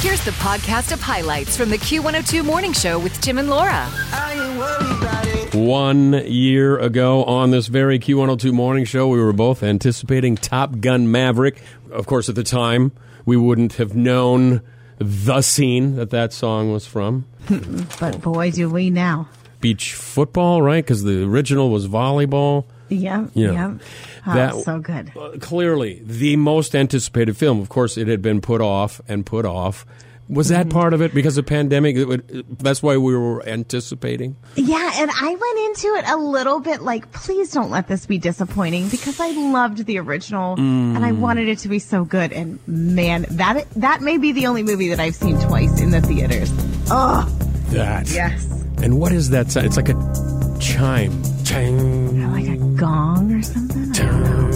Here's the podcast of highlights from the Q102 Morning Show with Tim and Laura. One year ago on this very Q102 morning show, we were both anticipating Top Gun Maverick. Of course, at the time, we wouldn't have known the scene that that song was from. But boy, do we now. Beach football, right? Because the original was volleyball. Yep. Yeah. Yep. Oh, That- so good. Uh, clearly, the most anticipated film. Of course, it had been put off and put off. Was that Mm-hmm. part of it because of pandemic? Would- That's why we were anticipating. Yeah, and I went into it a little bit like, please don't let this be disappointing because I loved the original and Mm. I wanted it to be so good. And man, that that may be the only movie that I've seen twice in the theaters. Oh, That. yes. And what is that sound? It's like a chime. Chime. Gong or something. I don't know.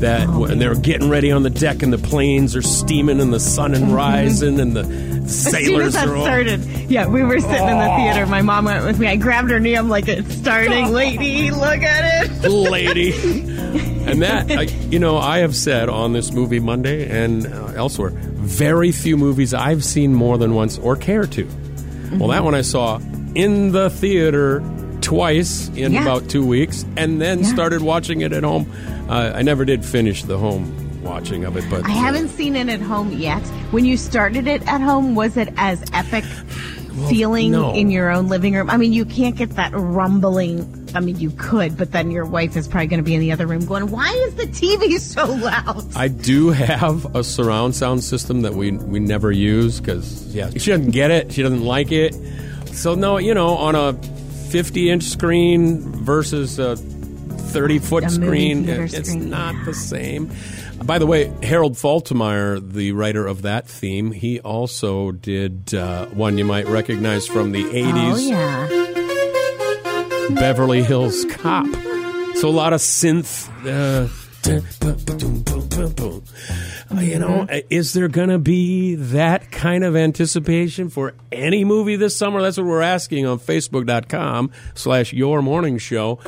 That when they're getting ready on the deck and the planes are steaming and the sun and rising and the Mm-hmm. As soon as that are all started, yeah, we were sitting in the theater. My mom went with me. I grabbed her knee. I'm like, it's starting, lady. Look at it. lady. and that, I, you know, I have said on this movie Monday and uh, elsewhere, very few movies I've seen more than once or care to. Well, that one I saw in the theater twice in Yeah. about two weeks, and then Yeah. started watching it at home. Uh, I never did finish the home watching of it, but I haven't seen it at home yet. When you started it at home, was it as epic feeling no. in your own living room? I mean, you can't get that rumbling. I mean, you could, but then your wife is probably going to be in the other room going, "Why is the TV so loud?" I do have a surround sound system that we we never use because yeah, she doesn't get it. She doesn't like it. So no, you know, on a 50 inch screen versus a 30 foot A screen. It's screen, not yeah. the same. By the way, Harold Faltermeyer, the writer of that theme, he also did uh, one you might recognize from the 80s. Oh yeah, Beverly Hills Cop. So a lot of synth. Uh, you know, is there going to be that kind of anticipation for any movie this summer? That's what we're asking on Facebook.com slash Your Morning Show.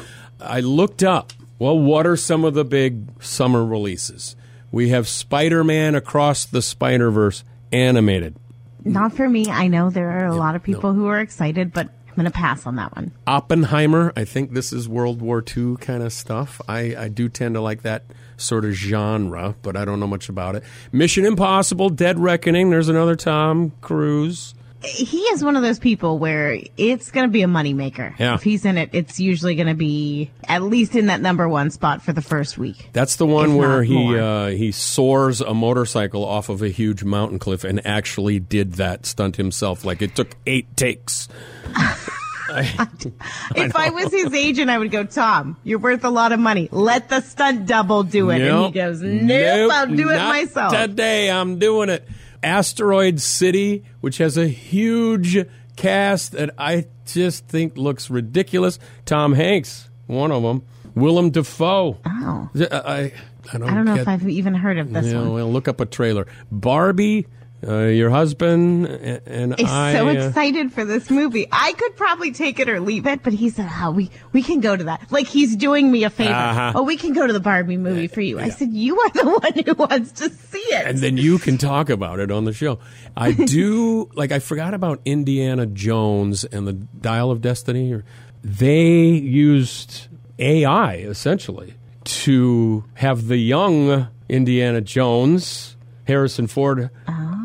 I looked up, well, what are some of the big summer releases? We have Spider-Man Across the Spider-Verse animated. not for me. I know there are a lot of people who are excited, but I'm going to pass on that one. Oppenheimer. I think this is World War II kind of stuff. I, I do tend to like that sort of genre, but I don't know much about it. Mission Impossible, Dead Reckoning. There's another Tom Cruise. He is one of those people where it's going to be a moneymaker. Yeah. If he's in it, it's usually going to be at least in that number one spot for the first week. That's the one where he uh, he soars a motorcycle off of a huge mountain cliff and actually did that stunt himself. Like it took eight takes. If I was his agent, I would go, Tom, you're worth a lot of money. Let the stunt double do it. And he goes, Nope, I'll do it myself. Today, I'm doing it. Asteroid City, which has a huge cast that I just think looks ridiculous. Tom Hanks, one of them. Willem Dafoe. Oh. I, I, I don't, I don't know get, if I've even heard of this yeah, one. well, look up a trailer. Barbie, uh, your husband and He's I. so uh, excited for this movie. I could probably take it or leave it, but he said, "Oh, we we can go to that." Like he's doing me a favor. Uh-huh. Oh, we can go to the Barbie movie for you. I said, "You are the one who wants to see it." and then you can talk about it on the show. I do like I forgot about Indiana Jones and the Dial of Destiny. Or they used AI essentially to have the young Indiana Jones, Harrison Ford,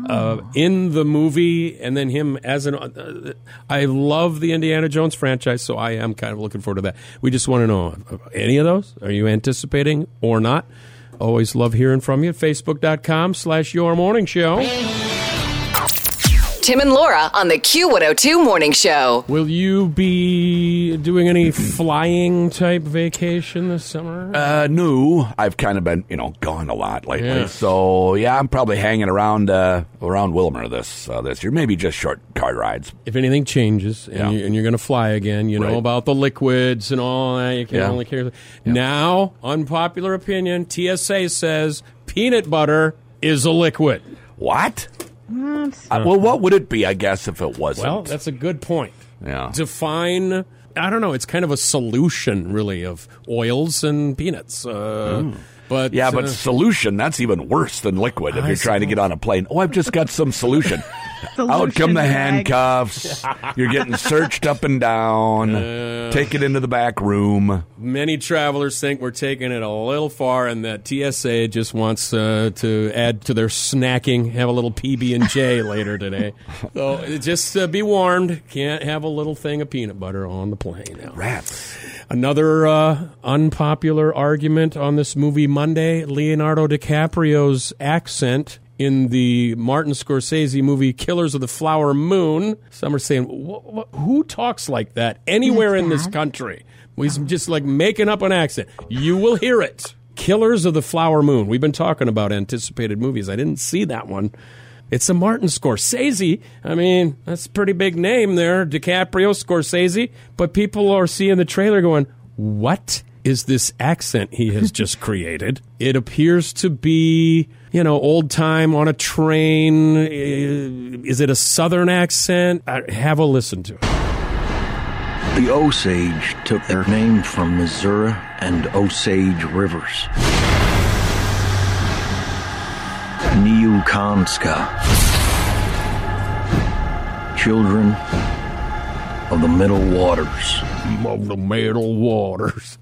uh, in the movie, and then him as an. Uh, I love the Indiana Jones franchise, so I am kind of looking forward to that. We just want to know uh, any of those. Are you anticipating or not? Always love hearing from you. Facebook.com slash Your Morning Show. Tim and Laura on the Q102 Morning Show. Will you be doing any flying type vacation this summer? Uh, no, I've kind of been, you know, gone a lot lately. Yeah. So yeah, I'm probably hanging around uh, around Willmar this uh, this year. Maybe just short car rides. if anything changes and, Yeah. you, and you're going to fly again, you know Right. about the liquids and all that. You can Yeah. only carry. Now, unpopular opinion: TSA says peanut butter is a liquid. What? Uh, well, what would it be? I guess if it wasn't. Well, that's a good point. yeah. Define. I don't know. It's kind of a solution, really, of oils and peanuts. Uh, But Yeah, but uh, solution, that's even worse than liquid if I you're trying to get on a plane. Oh, I've just got some solution. Out come the bag. handcuffs. You're getting searched up and down. Take it into the back room. many travelers think we're taking it a little far, and that TSA just wants uh, to add to their snacking, have a little PB and J later today. So just uh, be warned, can't have a little thing of peanut butter on the plane. Now. Rats. Another uh, unpopular argument on this movie Monday: Leonardo DiCaprio's accent. In the Martin Scorsese movie Killers of the Flower Moon, some are saying, "Wh- wh- "Who talks like that anywhere in this country?" He's just like making up an accent. You will hear it. Killers of the Flower Moon. We've been talking about anticipated movies. I didn't see that one. It's a Martin Scorsese. I mean, that's a pretty big name there, DiCaprio, Scorsese. But people are seeing the trailer going, what is this accent he has just created? It appears to be, you know, old time on a train. Uh, Is it a southern accent? Uh, Have a listen to it. The Osage took their name from Missouri and Osage rivers. Neokanska. Children of the Middle Waters. Of the middle waters.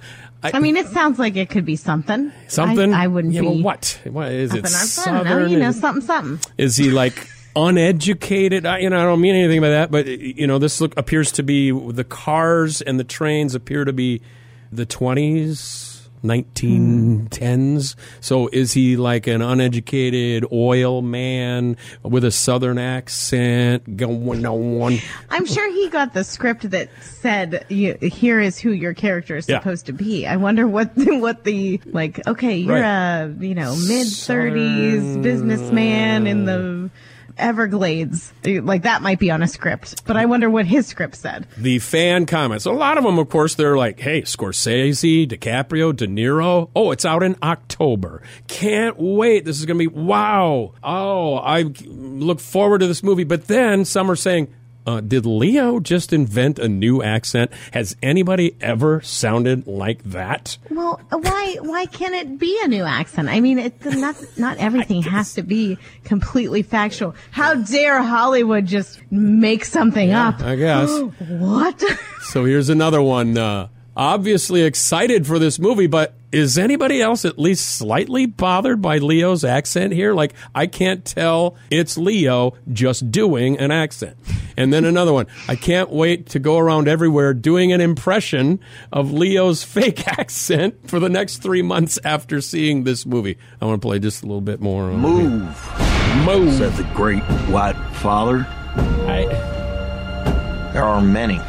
I mean, it sounds like it could be something. Something? I, I wouldn't yeah, be. Well, what? What is it? Something, I don't know, Southern? you know, Is- something, something. Is he like uneducated? I, you know, I don't mean anything by that, but you know, this look appears to be the cars and the trains appear to be the twenties. 1910s. So is he like an uneducated oil man with a southern accent going on? I'm sure he got the script that said, "Here is who your character is Yeah. supposed to be." I wonder what what the like. Okay, you're Right. a you know mid thirties businessman in the Everglades. Like that might be on a script, but I wonder what his script said. the fan comments. A lot of them, of course, they're like, hey, Scorsese, DiCaprio, De Niro. Oh, it's out in October. Can't wait. This is going to be wow. Oh, I look forward to this movie. But then some are saying, uh, did Leo just invent a new accent? Has anybody ever sounded like that? Well, why why can't it be a new accent? I mean, it, not not everything has to be completely factual. How dare Hollywood just make something up? I guess. What? So here's another one. Uh, obviously excited for this movie, but is anybody else at least slightly bothered by Leo's accent here? Like, I can't tell it's Leo just doing an accent. And then another one. I can't wait to go around everywhere doing an impression of Leo's fake accent for the next three months after seeing this movie. I want to play just a little bit more. on here. Move, Move. said the great white father. There are many,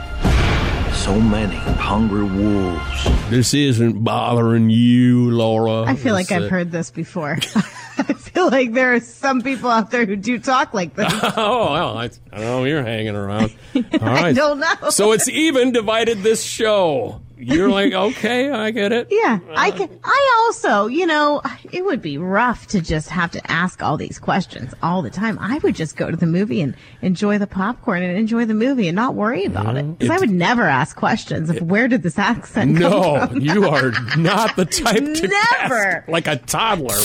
so many hungry wolves. This isn't bothering you, Laura. I feel like This, I've uh, heard this before. I feel like there are some people out there who do talk like this. Oh well, I, I don't know. You're hanging around. All right. don't know. So it's even divided this show. You're like, okay, I get it. Yeah, I uh. can. I also, you know, it would be rough to just have to ask all these questions all the time. I would just go to the movie and enjoy the popcorn and enjoy the movie and not worry about it. Mm-hmm. Because I would never ask questions of where did this accent come No, you are not the type to Never. ask like a toddler.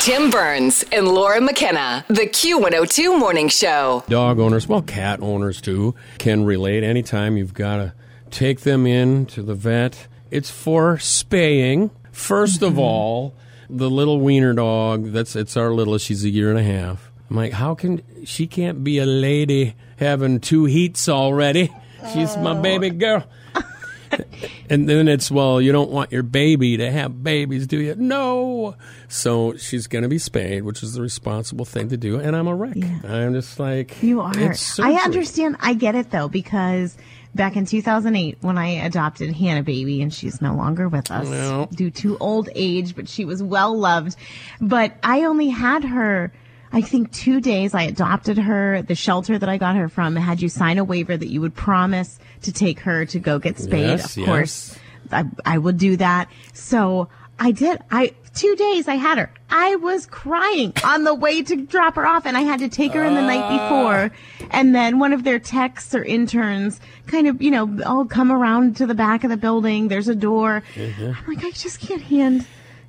Tim Burns and Laura McKenna, the Q102 Morning Show. Dog owners, well, cat owners too, can relate. Anytime you've got to take them in to the vet, it's for spaying. 1st of mm-hmm. all, the little wiener dog, that's it's our littlest, she's a year and a half. I'm like, how can she can't be a lady having two heats already? She's my oh. baby girl. And then it's, well, you don't want your baby to have babies, do you? No. So she's going to be spayed, which is the responsible thing to do. And I'm a wreck. I'm just like, You are. I understand. I get it though because back in 2008 when I adopted Hannah baby and she's no longer with us No. due to old age, but she was well loved. But I only had her. I think two days I adopted her. The shelter that I got her from had you sign a waiver that you would promise to take her to go get spayed. Yes, of yes. course, I, I would do that. So I did. I two days I had her. I was crying on the way to drop her off, and I had to take her in the night before. Ah. And then one of their techs or interns kind of, you know, all come around to the back of the building. There's a door. Mm-hmm. I'm like, I just can't hand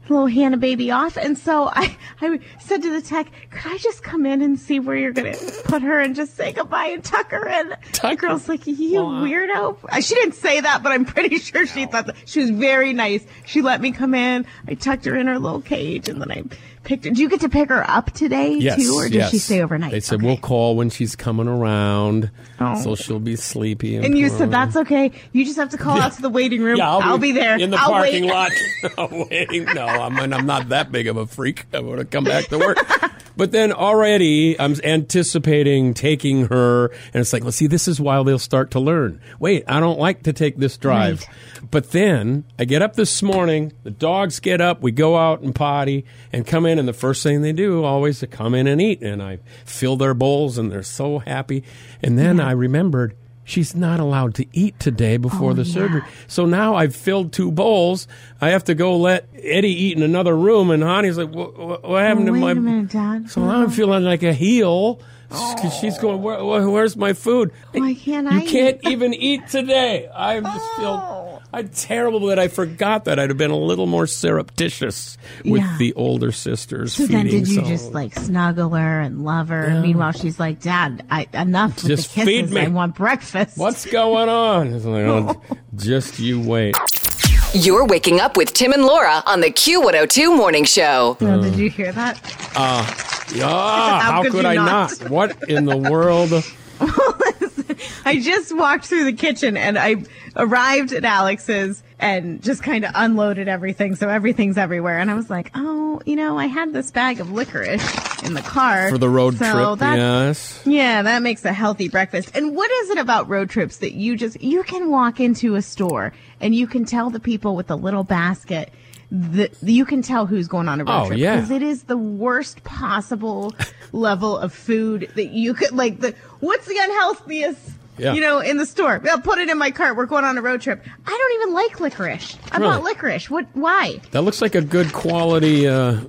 little Hannah baby off. And so I, I said to the tech, could I just come in and see where you're going to put her and just say goodbye and tuck her in? Tuck the girl's like, you weirdo. Uh, She didn't say that, but I'm pretty sure she thought that. She was very nice. She let me come in. I tucked her in her little cage and then I picked. Do you get to pick her up today Yes. too? Or did yes. she stay overnight? They said Okay. we'll call when she's coming around, Oh. so she'll be sleepy. And you said, that's okay. You just have to call out to the waiting room. Yeah, I'll, be, there. in the I'll parking wait. lot. No, waiting. No, I'm, I'm not that big of a freak. I'm going to come back to work. but then already I'm anticipating taking her, and it's like, well, see, this is why they'll start to learn. Wait, I don't like to take this drive. Right. But then I get up this morning, the dogs get up, we go out and potty and come in, and the first thing they do always to come in and eat. And I fill their bowls, and they're so happy. And then I remembered. She's not allowed to eat today before Oh, the yeah. surgery. So now I've filled two bowls. I have to go let Eddie eat in another room, and Honey's like, "What, what, what happened to Wait my?" minute, Dad. So now I'm feeling like a heel. 'cause She's going, where, where- "Where's my food?" Why can't you I can't eat? even eat today. I'm just Oh. feel I'm terrible that I forgot that I'd have been a little more surreptitious with Yeah. the older sisters. So then, did you so- just like snuggle her and love her? Meanwhile, she's like, "Dad, I, enough with Just the feed kisses. me." I want breakfast." What's going on? It's like, oh, just you wait. You're waking up with Tim and Laura on the Q102 Morning Show. Oh, did you hear that? Ah, how, could could I not? not? What in the world? I just walked through the kitchen and I arrived at Alex's and just kind of unloaded everything. So everything's everywhere. And I was like, oh, you know, I had this bag of licorice in the car For the road so trip, that- yes. Yeah, that makes a healthy breakfast. And what is it about road trips that you just you can walk into a store and you can tell the people with the little basket that you can tell who's going on a road Oh, trip yeah. because it is the worst possible level of food that you could like the what's the unhealthiest Yeah. you know in the store I'll put it in my cart we're going on a road trip I don't even like licorice I Really? bought licorice what why That looks like a good quality. Uh,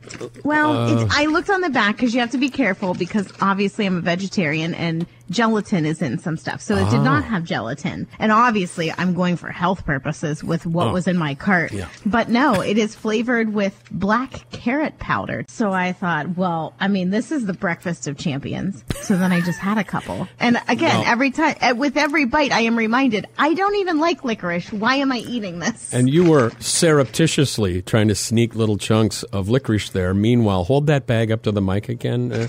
well, it's, I looked on the back because you have to be careful because obviously I'm a vegetarian and gelatin is in some stuff. So it did Oh. not have gelatin. And obviously I'm going for health purposes with what Oh. was in my cart. Yeah. But no, it is flavored with black carrot powder. So I thought, well, I mean, this is the breakfast of champions. So then I just had a couple. And again, No. every time, eh, with every bite, I am reminded, I don't even like licorice. Why am I eating this? and you were surreptitiously trying to sneak little chunks of licorice there. Meanwhile, hold that bag up to the mic again. Uh,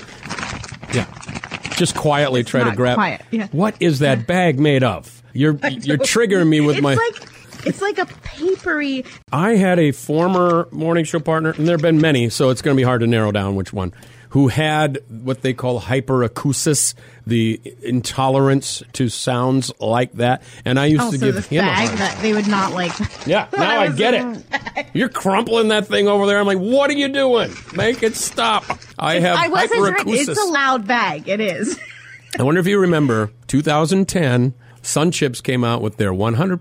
yeah, just quietly It's try to grab. quiet, yeah. What is that bag made of? You're you're triggering me with it's my. like, it's like a papery I had a former morning show partner, and there have been many, so it's going to be hard to narrow down which one, who had what they call hyperacusis, the intolerance to sounds like that. And I used to give the him a bag hard that they would not like. Yeah, now I was get in- it. You're crumpling that thing over there. I'm like, what are you doing? Make it stop. I have I wasn't hyperacusis. It's a loud bag. It is. I wonder if you remember 2010. Sun Chips came out with their 100%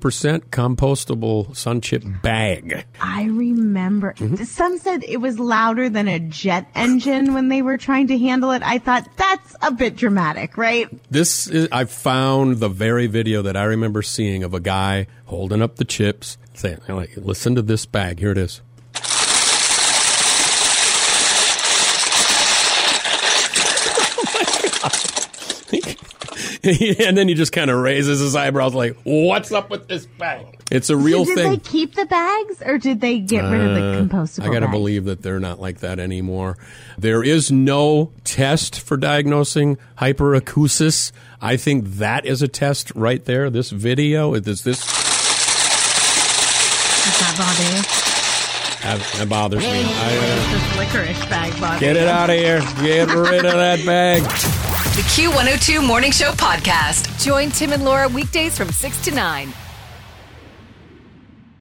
compostable Sun Chip bag. I remember. Mm-hmm. Some said it was louder than a jet engine when they were trying to handle it. I thought that's a bit dramatic, right? This is, I found the very video that I remember seeing of a guy holding up the chips, saying, like, "Listen to this bag. Here it is." Oh and then he just kind of raises his eyebrows, like, "What's up with this bag?" It's a real so did thing. they keep the bags or did they get rid of the compostable? Uh, I got to believe that they're not like that anymore. There is no test for diagnosing hyperacusis. I think that is a test right there. This video, is this, this Does that bother you? that, that bothers me. I, uh, This licorice bag bother get it out of here. Get rid of that bag. The Q102 Morning Show podcast. Join Tim and Laura weekdays from 6 to 9